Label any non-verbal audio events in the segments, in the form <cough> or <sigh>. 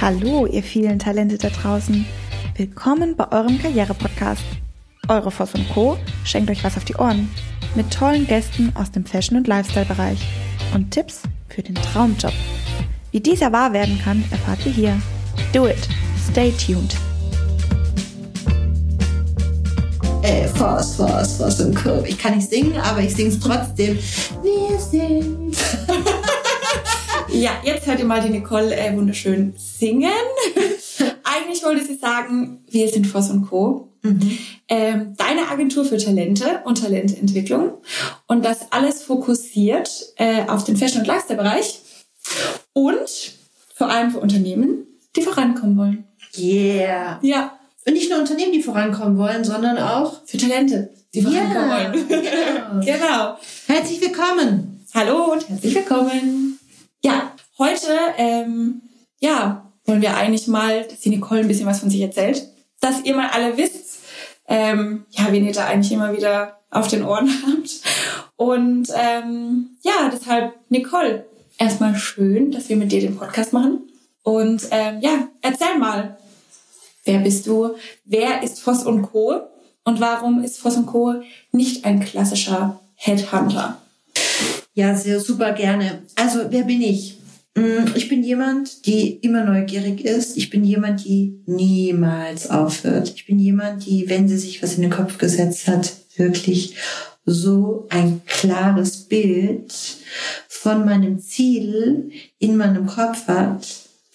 Hallo, ihr vielen Talente da draußen. Willkommen bei eurem Karriere-Podcast. Eure Voss und Co. schenkt euch was auf die Ohren. Mit tollen Gästen aus dem Fashion- und Lifestyle-Bereich. Und Tipps für den Traumjob. Wie dieser wahr werden kann, erfahrt ihr hier. Do it. Stay tuned. Ey, Voss, Voss, Voss und Co. Ich kann nicht singen, aber ich sing's trotzdem. Wir sind. Ja, jetzt hört ihr mal die Nicole äh, wunderschön singen. <laughs> Eigentlich wollte sie sagen, wir sind Voss und Co. Ähm, deine Agentur für Talente und Talententwicklung. Und das alles fokussiert äh, auf den Fashion- und Lifestyle-Bereich und vor allem für Unternehmen, die vorankommen wollen. Yeah. Ja, Und nicht nur Unternehmen, die vorankommen wollen, sondern auch. für Talente, die vorankommen Ja, wollen. genau. <laughs> genau. Herzlich willkommen. Hallo und herzlich willkommen. Ja, heute, ähm, ja, wollen wir eigentlich mal, dass die Nicole ein bisschen was von sich erzählt. Dass ihr mal alle wisst, ähm, ja, wen ihr da eigentlich immer wieder auf den Ohren <laughs> habt. Und ähm, ja, deshalb, Nicole, erstmal schön, dass wir mit dir den Podcast machen. Und ähm, ja, erzähl mal, wer bist du? Wer ist Voss und Co? Und warum ist Voss und Co nicht ein klassischer Headhunter? Ja, sehr super gerne. Also, wer bin ich? Mm, Ich bin jemand, die immer neugierig ist. Ich bin jemand, die niemals aufhört. Ich bin jemand, die, wenn sie sich was in den Kopf gesetzt hat, wirklich so ein klares Bild von meinem Ziel in meinem Kopf hat,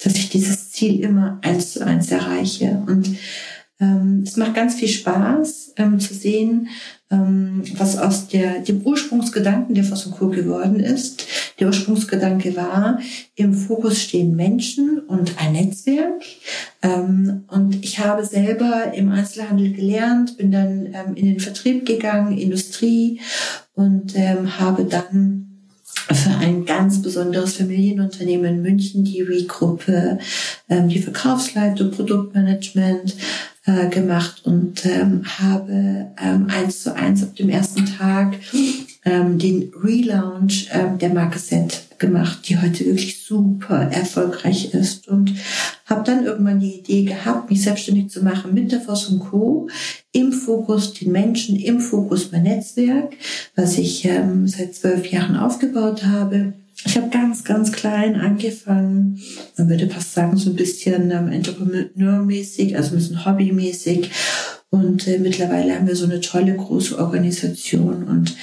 dass ich dieses Ziel immer eins zu eins erreiche. Und es macht ganz viel Spaß ähm, zu sehen, ähm, was aus der, dem Ursprungsgedanken der Co. geworden ist. Der Ursprungsgedanke war, im Fokus stehen Menschen und ein Netzwerk. Ähm, und ich habe selber im Einzelhandel gelernt, bin dann ähm, in den Vertrieb gegangen, Industrie und ähm, habe dann für ein ganz besonderes Familienunternehmen in München, die RE-Gruppe, ähm, die Verkaufsleitung, Produktmanagement äh, gemacht und ähm, habe ähm, eins zu eins ab dem ersten Tag ähm, den Relaunch ähm, der Marke Set gemacht, die heute wirklich super erfolgreich ist und habe dann irgendwann die Idee gehabt, mich selbstständig zu machen mit der Voss Co. Im Fokus den Menschen, im Fokus mein Netzwerk, was ich ähm, seit zwölf Jahren aufgebaut habe. Ich habe ganz, ganz klein angefangen. Man würde fast sagen, so ein bisschen ähm, Entrepreneurmäßig, also ein bisschen hobbymäßig. Und äh, mittlerweile haben wir so eine tolle große Organisation und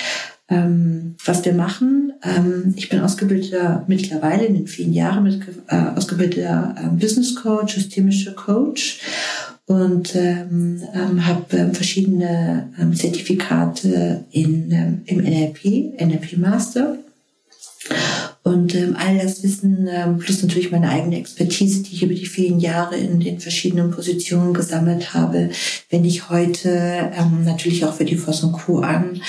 ähm, was wir machen. Ähm, ich bin ausgebildeter mittlerweile in den vielen Jahren mit, äh, ausgebildeter ähm, Business Coach, systemischer Coach und ähm, ähm, habe ähm, verschiedene ähm, Zertifikate in, ähm, im NLP, NLP Master. Und ähm, all das Wissen, ähm, plus natürlich meine eigene Expertise, die ich über die vielen Jahre in den verschiedenen Positionen gesammelt habe, wende ich heute ähm, natürlich auch für die Voss Co. an.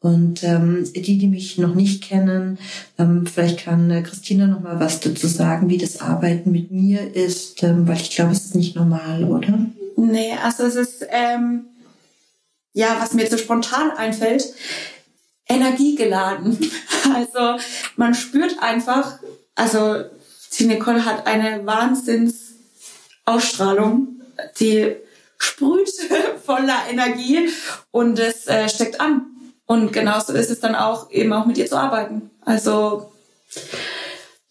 Und ähm, die, die mich noch nicht kennen, ähm, vielleicht kann äh, Christina noch mal was dazu sagen, wie das Arbeiten mit mir ist, ähm, weil ich glaube, es ist nicht normal, oder? Nee, also es ist, ähm, ja, was mir so spontan einfällt, energiegeladen. <laughs> <laughs> Also man spürt einfach, also die Nicole hat eine Wahnsinnsausstrahlung, die sprüht <laughs> voller Energie und es äh, steckt an. Und genauso ist es dann auch eben auch mit ihr zu arbeiten. Also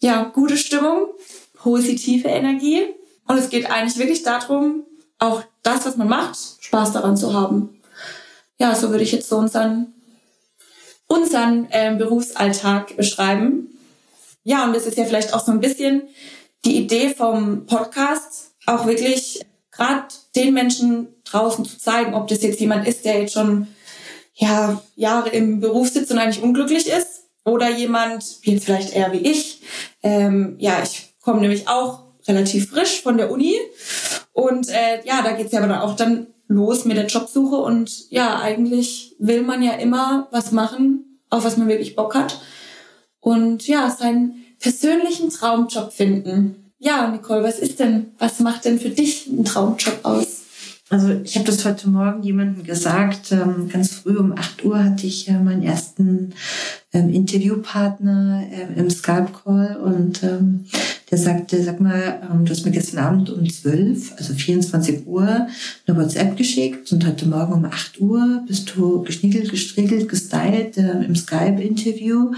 ja, gute Stimmung, positive Energie. Und es geht eigentlich wirklich darum, auch das, was man macht, Spaß daran zu haben. Ja, so würde ich jetzt so unseren, unseren ähm, Berufsalltag beschreiben. Ja, und das ist ja vielleicht auch so ein bisschen die Idee vom Podcast, auch wirklich gerade den Menschen draußen zu zeigen, ob das jetzt jemand ist, der jetzt schon ja, Jahre im Beruf sitzt und eigentlich unglücklich ist, oder jemand, jetzt vielleicht eher wie ich. Ähm, ja, ich komme nämlich auch relativ frisch von der Uni und äh, ja, da geht's ja aber dann auch dann los mit der Jobsuche und ja, eigentlich will man ja immer was machen, auf was man wirklich Bock hat und ja, seinen persönlichen Traumjob finden. Ja, Nicole, was ist denn, was macht denn für dich ein Traumjob aus? Also ich habe das heute Morgen jemandem gesagt. Ähm, ganz früh um 8 Uhr hatte ich äh, meinen ersten ähm, Interviewpartner ähm, im Skype-Call und ähm, der sagte, sag mal, ähm, du hast mir gestern Abend um 12, also 24 Uhr, eine WhatsApp geschickt und heute Morgen um 8 Uhr bist du geschniegelt, gestriegelt, gestylt äh, im Skype-Interview.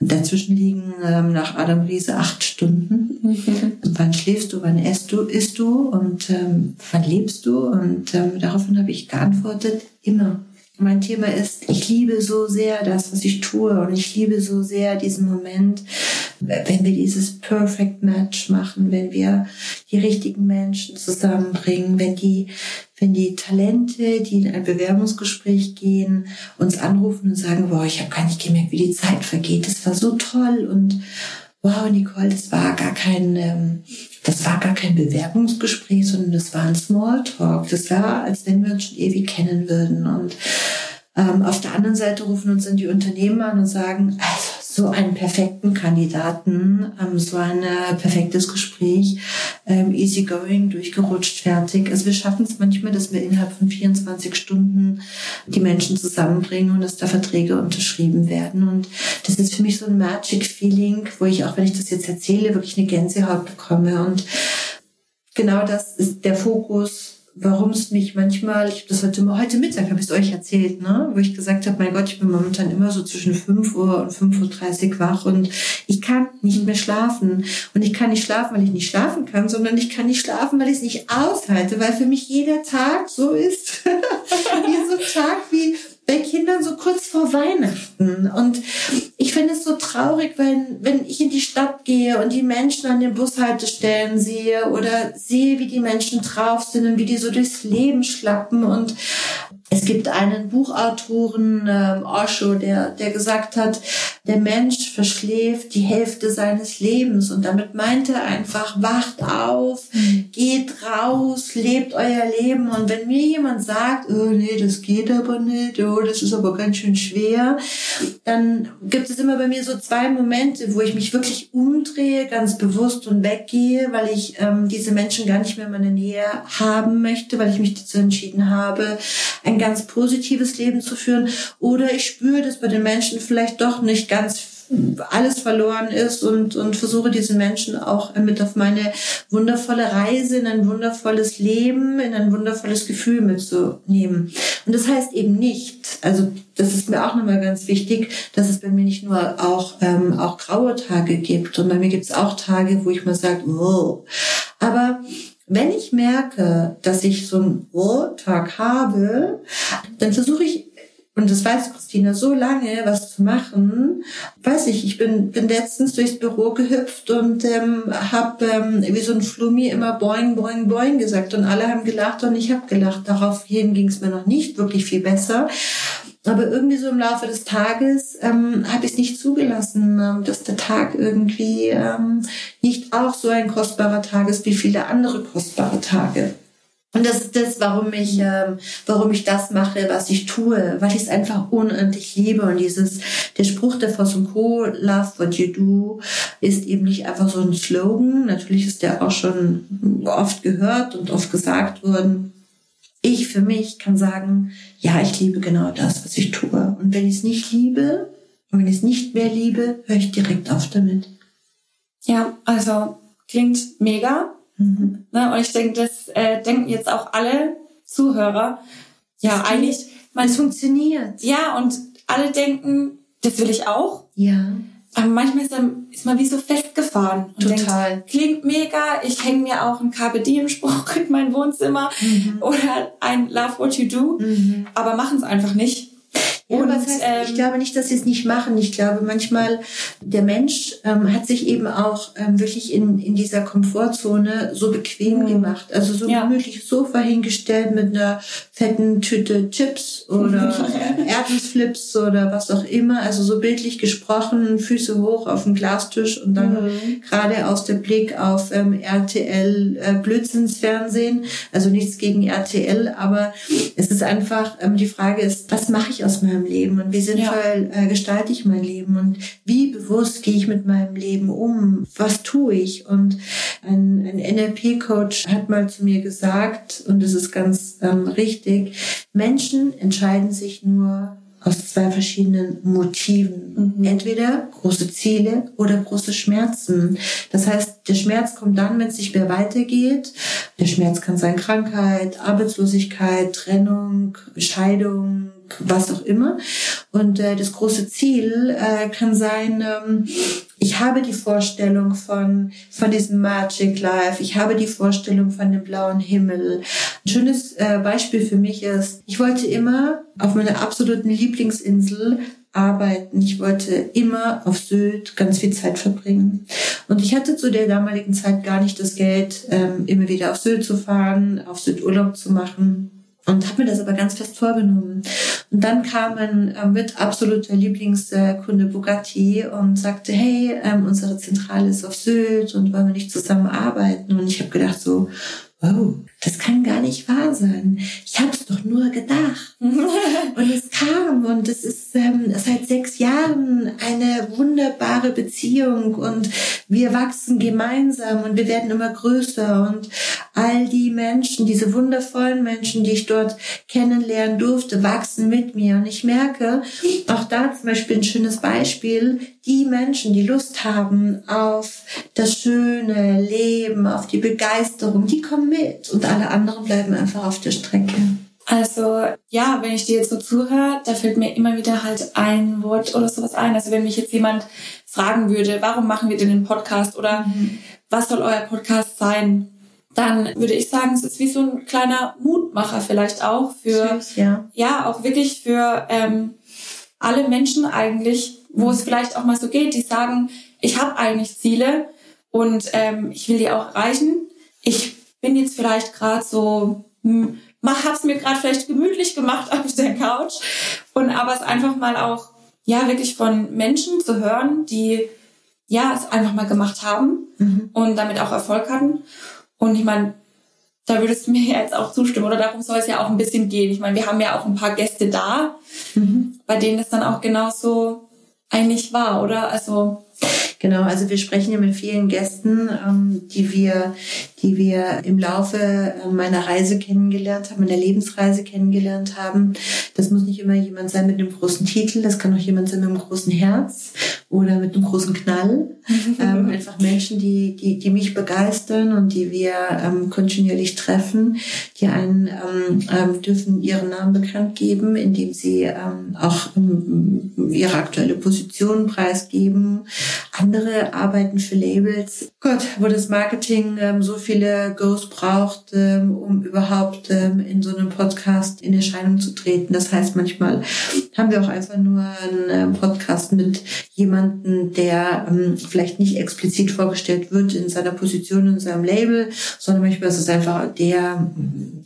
Dazwischen liegen ähm, nach Adam Riese acht Stunden. Mhm. Wann schläfst du, wann isst du, isst du und ähm, wann lebst du? Und ähm, daraufhin habe ich geantwortet, immer. Mein Thema ist, ich liebe so sehr das, was ich tue und ich liebe so sehr diesen Moment, wenn wir dieses Perfect Match machen, wenn wir die richtigen Menschen zusammenbringen, wenn die, wenn die Talente, die in ein Bewerbungsgespräch gehen, uns anrufen und sagen, boah, ich habe gar nicht gemerkt, wie die Zeit vergeht. Das war so toll und wow, Nicole, das war gar kein, ähm, das war gar kein Bewerbungsgespräch, sondern das war ein Smalltalk. Das war, als wenn wir uns schon ewig kennen würden. Und ähm, auf der anderen Seite rufen uns dann die Unternehmen an und sagen, also so einen perfekten Kandidaten, ähm, so ein äh, perfektes Gespräch, ähm, easy going, durchgerutscht, fertig. Also wir schaffen es manchmal, dass wir innerhalb von 24 Stunden die Menschen zusammenbringen und dass da Verträge unterschrieben werden. Und das ist für mich so ein Magic Feeling, wo ich auch, wenn ich das jetzt erzähle, wirklich eine Gänsehaut bekomme. Und genau das ist der Fokus warum es mich manchmal, ich habe das heute, heute Mittag, habe ich es euch erzählt, ne? wo ich gesagt habe, mein Gott, ich bin momentan immer so zwischen 5 Uhr und 5.30 Uhr wach und ich kann nicht mehr schlafen. Und ich kann nicht schlafen, weil ich nicht schlafen kann, sondern ich kann nicht schlafen, weil ich es nicht aushalte, weil für mich jeder Tag so ist, <laughs> wie so ein Tag wie bei Kindern so kurz vor Weihnachten. Und ich finde es so traurig, wenn, wenn ich in die Stadt gehe und die Menschen an den Bushaltestellen sehe oder sehe, wie die Menschen drauf sind und wie die so durchs Leben schlappen und es gibt einen Buchautoren, ähm, Osho, der, der gesagt hat, der Mensch verschläft die Hälfte seines Lebens. Und damit meint er einfach, wacht auf, mhm. geht raus, lebt euer Leben. Und wenn mir jemand sagt, oh nee, das geht aber nicht, oh, das ist aber ganz schön schwer, dann gibt es immer bei mir so zwei Momente, wo ich mich wirklich umdrehe, ganz bewusst und weggehe, weil ich ähm, diese Menschen gar nicht mehr in meiner Nähe haben möchte, weil ich mich dazu entschieden habe, ein ganz positives Leben zu führen. Oder ich spüre, dass bei den Menschen vielleicht doch nicht ganz alles verloren ist und, und versuche diese Menschen auch mit auf meine wundervolle Reise in ein wundervolles Leben, in ein wundervolles Gefühl mitzunehmen. Und das heißt eben nicht, also das ist mir auch nochmal ganz wichtig, dass es bei mir nicht nur auch, ähm, auch graue Tage gibt. Und bei mir gibt es auch Tage, wo ich mal sage. Aber wenn ich merke, dass ich so einen Wohltag habe, dann versuche ich und das weiß Christina so lange, was zu machen. Weiß ich, ich bin, bin letztens durchs Büro gehüpft und ähm, habe ähm, wie so ein Flummi immer boing, boing, boing gesagt. Und alle haben gelacht und ich habe gelacht. Daraufhin ging es mir noch nicht wirklich viel besser. Aber irgendwie so im Laufe des Tages ähm, habe ich es nicht zugelassen, ähm, dass der Tag irgendwie ähm, nicht auch so ein kostbarer Tag ist wie viele andere kostbare Tage. Und das ist das, warum ich, ähm, warum ich das mache, was ich tue, weil ich es einfach unendlich liebe. Und dieses, der Spruch der Voss und Co., Love what you do, ist eben nicht einfach so ein Slogan. Natürlich ist der auch schon oft gehört und oft gesagt worden ich für mich kann sagen, ja, ich liebe genau das, was ich tue. Und wenn ich es nicht liebe und wenn ich es nicht mehr liebe, höre ich direkt auf damit. Ja, also klingt mega. Mhm. Ne, und ich denke, das äh, denken jetzt auch alle Zuhörer. Ja, das eigentlich. Man, es funktioniert. Ja, und alle denken, das will ich auch. Ja. Aber manchmal ist, dann, ist man wie so festgefahren. Total. Denkt, klingt mega. Ich hänge mir auch ein Carpe Diem-Spruch <laughs> in mein Wohnzimmer mhm. oder ein Love What You Do. Mhm. Aber machen es einfach nicht. Ja, und, was heißt, ähm, ich glaube nicht, dass sie es nicht machen. Ich glaube manchmal, der Mensch ähm, hat sich eben auch ähm, wirklich in, in dieser Komfortzone so bequem mhm. gemacht. Also so ja. gemütliches Sofa hingestellt mit einer fetten Tüte Chips oder <laughs> Erdnussflips oder was auch immer. Also so bildlich gesprochen, Füße hoch auf dem Glastisch und dann mhm. gerade aus dem Blick auf ähm, RTL äh, Blödsinnsfernsehen. Also nichts gegen RTL, aber es ist einfach, ähm, die Frage ist, was mache ich aus meinem meinem Leben und wie sinnvoll ja. äh, gestalte ich mein Leben und wie bewusst gehe ich mit meinem Leben um? Was tue ich? Und ein, ein NLP-Coach hat mal zu mir gesagt, und das ist ganz ähm, richtig, Menschen entscheiden sich nur aus zwei verschiedenen Motiven. Mhm. Entweder große Ziele oder große Schmerzen. Das heißt, der Schmerz kommt dann, wenn es nicht mehr weitergeht. Der Schmerz kann sein Krankheit, Arbeitslosigkeit, Trennung, Scheidung, was auch immer. Und äh, das große Ziel äh, kann sein, ähm, ich habe die Vorstellung von, von diesem Magic Life, ich habe die Vorstellung von dem blauen Himmel. Ein schönes äh, Beispiel für mich ist, ich wollte immer auf meiner absoluten Lieblingsinsel arbeiten. Ich wollte immer auf Sylt ganz viel Zeit verbringen. Und ich hatte zu der damaligen Zeit gar nicht das Geld, ähm, immer wieder auf Sylt zu fahren, auf Sylt Urlaub zu machen und habe mir das aber ganz fest vorgenommen. Und dann kam ein äh, mit absoluter Lieblingskunde Bugatti und sagte, hey, ähm, unsere Zentrale ist auf Sylt und wollen wir nicht zusammenarbeiten? Und ich habe gedacht so, oh, das kann gar nicht wahr sein. Ich habe es doch nur gedacht. <laughs> und es kam und es ist ähm, seit sechs Jahren eine wunderbare Beziehung und wir wachsen gemeinsam und wir werden immer größer und all die Menschen, diese wundervollen Menschen, die ich dort kennenlernen durfte, wachsen mit mir und ich merke, auch da zum Beispiel ein schönes Beispiel, die Menschen, die Lust haben auf das schöne Leben, auf die Begeisterung, die kommen mit und alle anderen bleiben einfach auf der Strecke. Also ja, wenn ich dir jetzt so zuhöre, da fällt mir immer wieder halt ein Wort oder sowas ein. Also wenn mich jetzt jemand fragen würde, warum machen wir denn den Podcast oder mhm. was soll euer Podcast sein, dann würde ich sagen, es ist wie so ein kleiner Mutmacher vielleicht auch für Süß, ja. ja auch wirklich für ähm, alle Menschen eigentlich, wo mhm. es vielleicht auch mal so geht, die sagen, ich habe eigentlich Ziele und ähm, ich will die auch erreichen. Ich bin jetzt vielleicht gerade so, hm, mach, hab's mir gerade vielleicht gemütlich gemacht <laughs> auf der Couch. Und aber es einfach mal auch, ja, wirklich von Menschen zu hören, die ja es einfach mal gemacht haben mhm. und damit auch Erfolg hatten. Und ich meine, da würdest du <laughs> mir jetzt auch zustimmen, oder darum soll es ja auch ein bisschen gehen. Ich meine, wir haben ja auch ein paar Gäste da, mhm. bei denen es dann auch genauso eigentlich war, oder? Also Genau, also wir sprechen ja mit vielen Gästen, ähm, die wir, die wir im Laufe äh, meiner Reise kennengelernt haben, meiner Lebensreise kennengelernt haben. Das muss nicht immer jemand sein mit einem großen Titel, das kann auch jemand sein mit einem großen Herz oder mit einem großen Knall. <laughs> ähm, einfach Menschen, die, die, die mich begeistern und die wir ähm, kontinuierlich treffen. Die einen ähm, ähm, dürfen ihren Namen bekannt geben, indem sie ähm, auch ähm, ihre aktuelle Position preisgeben andere arbeiten für Labels. Gott, wo das Marketing ähm, so viele Goes braucht, ähm, um überhaupt ähm, in so einem Podcast in Erscheinung zu treten. Das heißt, manchmal haben wir auch einfach nur einen ähm, Podcast mit jemandem, der ähm, vielleicht nicht explizit vorgestellt wird in seiner Position in seinem Label, sondern manchmal ist es einfach der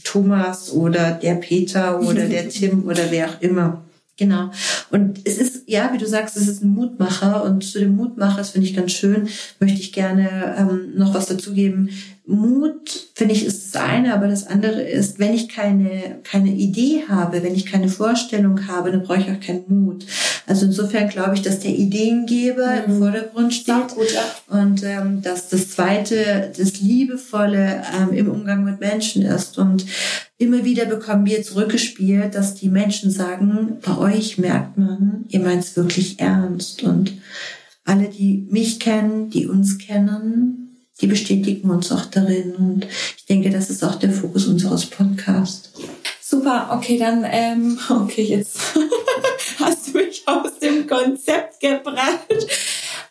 Thomas oder der Peter oder der <laughs> Tim oder wer auch immer. Genau. Und es ist, ja, wie du sagst, es ist ein Mutmacher. Und zu dem Mutmacher, das finde ich ganz schön, möchte ich gerne ähm, noch was dazugeben. Mut, finde ich, ist das eine, aber das andere ist, wenn ich keine, keine Idee habe, wenn ich keine Vorstellung habe, dann brauche ich auch keinen Mut. Also insofern glaube ich, dass der Ideengeber mhm. im Vordergrund steht gut, ja. und ähm, dass das zweite, das Liebevolle ähm, im Umgang mit Menschen ist. Und immer wieder bekommen wir zurückgespielt, dass die Menschen sagen, bei euch merkt man, ihr meint es wirklich ernst. Und alle, die mich kennen, die uns kennen, die bestätigen uns auch darin. Und ich denke, das ist auch der Fokus unseres Podcasts. Super, okay, dann, ähm, <laughs> okay, jetzt <laughs> hast du mich aus dem Konzept gebracht.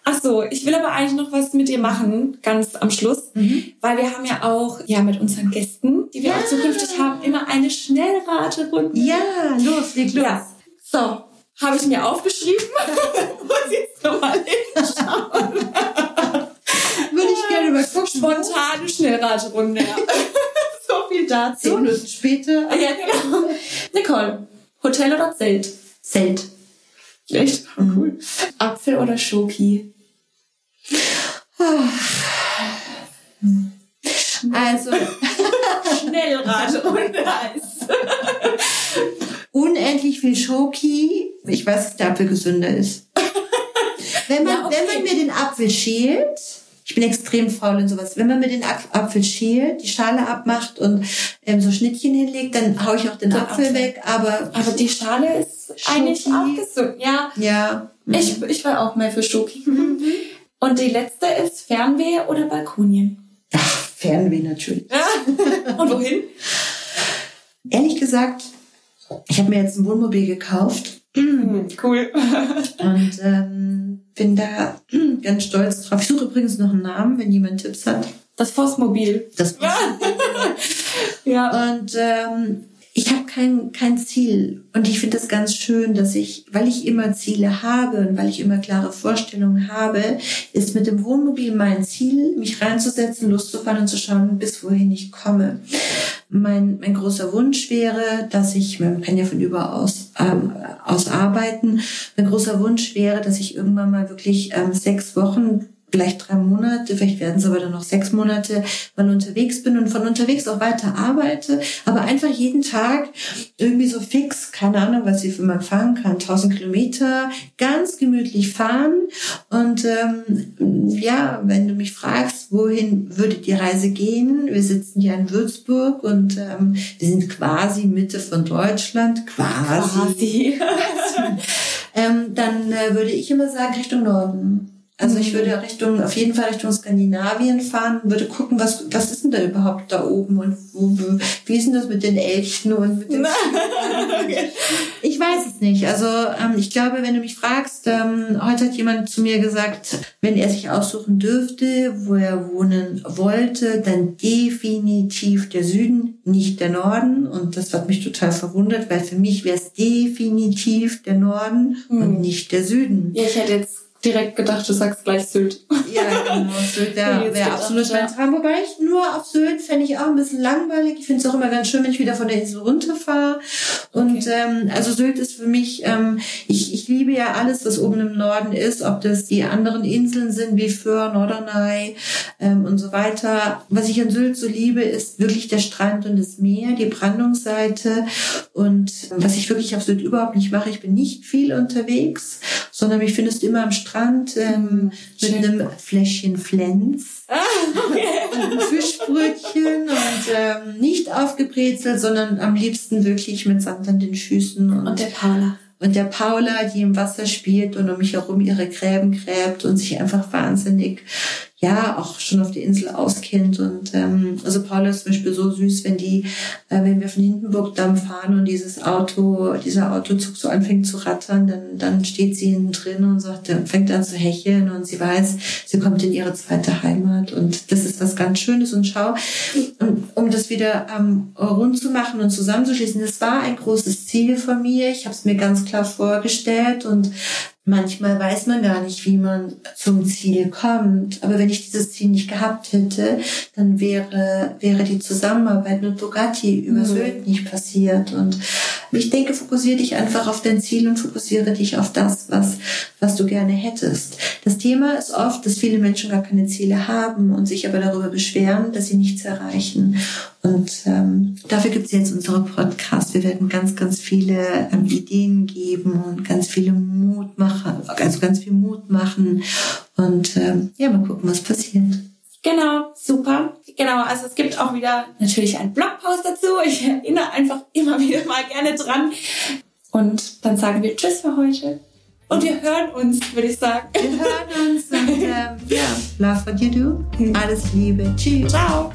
Ach so, ich will aber eigentlich noch was mit dir machen, ganz am Schluss, mhm. weil wir haben ja auch, ja, mit unseren Gästen, die wir ja. auch zukünftig haben, immer eine Schnellraterunde. Ja, los, leg los. Ja. So, habe ich mir aufgeschrieben. <laughs> Muss jetzt nochmal hinschauen. Spontane Schnellraterunde. Ja. <laughs> so viel dazu. Zehn Minuten später. Ja, genau. Nicole, Hotel oder Zelt? Zelt. Echt? Oh, cool. Apfel oder Schoki? Also, <laughs> Schnellraterunde heißt. Unendlich viel Schoki. Ich weiß, dass der Apfel gesünder ist. <laughs> Wenn man, ja, okay. wenn man mir den Apfel schält, ich bin extrem faul und sowas. Wenn man mir den Apfel schält, die Schale abmacht und ähm, so Schnittchen hinlegt, dann haue ich auch den Apfel, Apfel, weg. Aber aber die Schale ist eigentlich Schoki. auch gesund. Ja, Ja. ich, ich war auch mehr für Schoki. Und die letzte ist Fernweh oder Balkonien. Ach, Fernweh natürlich. <laughs> Und wohin? Ehrlich gesagt, ich habe mir jetzt ein Wohnmobil gekauft Cool. und ähm, bin da ganz stolz drauf. Ich suche übrigens noch einen Namen, wenn jemand Tipps hat. Das Forstmobil. Das <laughs> Ja. Und ähm, ich habe kein, kein Ziel. Und ich finde das ganz schön, dass ich, weil ich immer Ziele habe und weil ich immer klare Vorstellungen habe, ist mit dem Wohnmobil mein Ziel, mich reinzusetzen, loszufahren und zu schauen, bis wohin ich komme. Mein, mein großer Wunsch wäre, dass ich, man kann ja von überaus ähm, aus arbeiten, mein großer Wunsch wäre, dass ich irgendwann mal wirklich ähm, sechs Wochen vielleicht drei Monate, vielleicht werden es aber dann noch sechs Monate, mal unterwegs bin und von unterwegs auch weiter arbeite, aber einfach jeden Tag irgendwie so fix, keine Ahnung, was ich für man fahren kann, 1000 Kilometer, ganz gemütlich fahren und ähm, ja, wenn du mich fragst, wohin würde die Reise gehen, wir sitzen hier in Würzburg und ähm, wir sind quasi Mitte von Deutschland, quasi, Quasi. <laughs> ähm, dann äh, würde ich immer sagen Richtung Norden. Also ich würde Richtung, auf jeden Fall Richtung Skandinavien fahren, würde gucken, was, was ist denn da überhaupt da oben und wo, wie ist denn das mit den Elchen und mit den <laughs> Ich weiß es nicht. Also ähm, ich glaube, wenn du mich fragst, ähm, heute hat jemand zu mir gesagt, wenn er sich aussuchen dürfte, wo er wohnen wollte, dann definitiv der Süden, nicht der Norden. Und das hat mich total verwundert, weil für mich wäre es definitiv der Norden und nicht der Süden. Ja, ich hätte jetzt direkt gedacht, du sagst gleich Sylt. Ja, genau. Sylt <laughs> wäre wär absolut mein. Traum. Wobei ich nur auf Sylt fände ich auch ein bisschen langweilig. Ich finde es auch immer ganz schön, wenn ich wieder von der Insel runterfahre. Und ähm, also Sylt ist für mich, ähm, ich, ich liebe ja alles, was oben im Norden ist, ob das die anderen Inseln sind wie Föhr, Norderney ähm, und so weiter. Was ich an Sylt so liebe, ist wirklich der Strand und das Meer, die Brandungsseite. Und ähm, was ich wirklich auf Sylt überhaupt nicht mache, ich bin nicht viel unterwegs, sondern mich findest du immer am Strand ähm, mit Schön. einem Fläschchen Flens und <laughs> ein Fischbrötchen und ähm, nicht aufgebrezelt, sondern am liebsten wirklich mit Sand an den Füßen und, Und der Paula. und der Paula, die im Wasser spielt und um mich herum ihre Gräben gräbt und sich einfach wahnsinnig, ja, auch schon auf der Insel auskennt. Und ähm, also Paula ist zum Beispiel so süß, wenn die, äh, wenn wir von Hindenburgdamm fahren und dieses Auto, dieser Autozug so anfängt zu rattern, dann, dann steht sie hinten drin und sagt, und fängt an zu hecheln und sie weiß, sie kommt in ihre zweite Heimat. Und das ist was ganz Schönes. Und schau, um, um das wieder ähm, rund zu machen und zusammenzuschließen, das war ein großes Ziel von mir. Ich habe es mir ganz klar vorgestellt und Manchmal weiß man gar nicht, wie man zum Ziel kommt. Aber wenn ich dieses Ziel nicht gehabt hätte, dann wäre, wäre die Zusammenarbeit mit Bugatti über Mhm. Sylt nicht passiert. Und ich denke, fokussiere dich einfach auf dein Ziel und fokussiere dich auf das, was, was du gerne hättest. Das Thema ist oft, dass viele Menschen gar keine Ziele haben und sich aber darüber beschweren, dass sie nichts erreichen. Und ähm, dafür gibt es jetzt unsere Podcast. Wir werden ganz, ganz viele ähm, Ideen geben und ganz viele Mut machen, also ganz viel Mut machen. Und ähm, ja, mal gucken, was passiert. Genau, super. Genau, also es gibt auch wieder natürlich einen Blogpost dazu. Ich erinnere einfach immer wieder mal gerne dran. Und dann sagen wir Tschüss für heute. Und wir hören uns, würde ich sagen. Wir hören uns und ähm, ja, love what you do. <laughs> Alles Liebe. Tschüss. Ciao.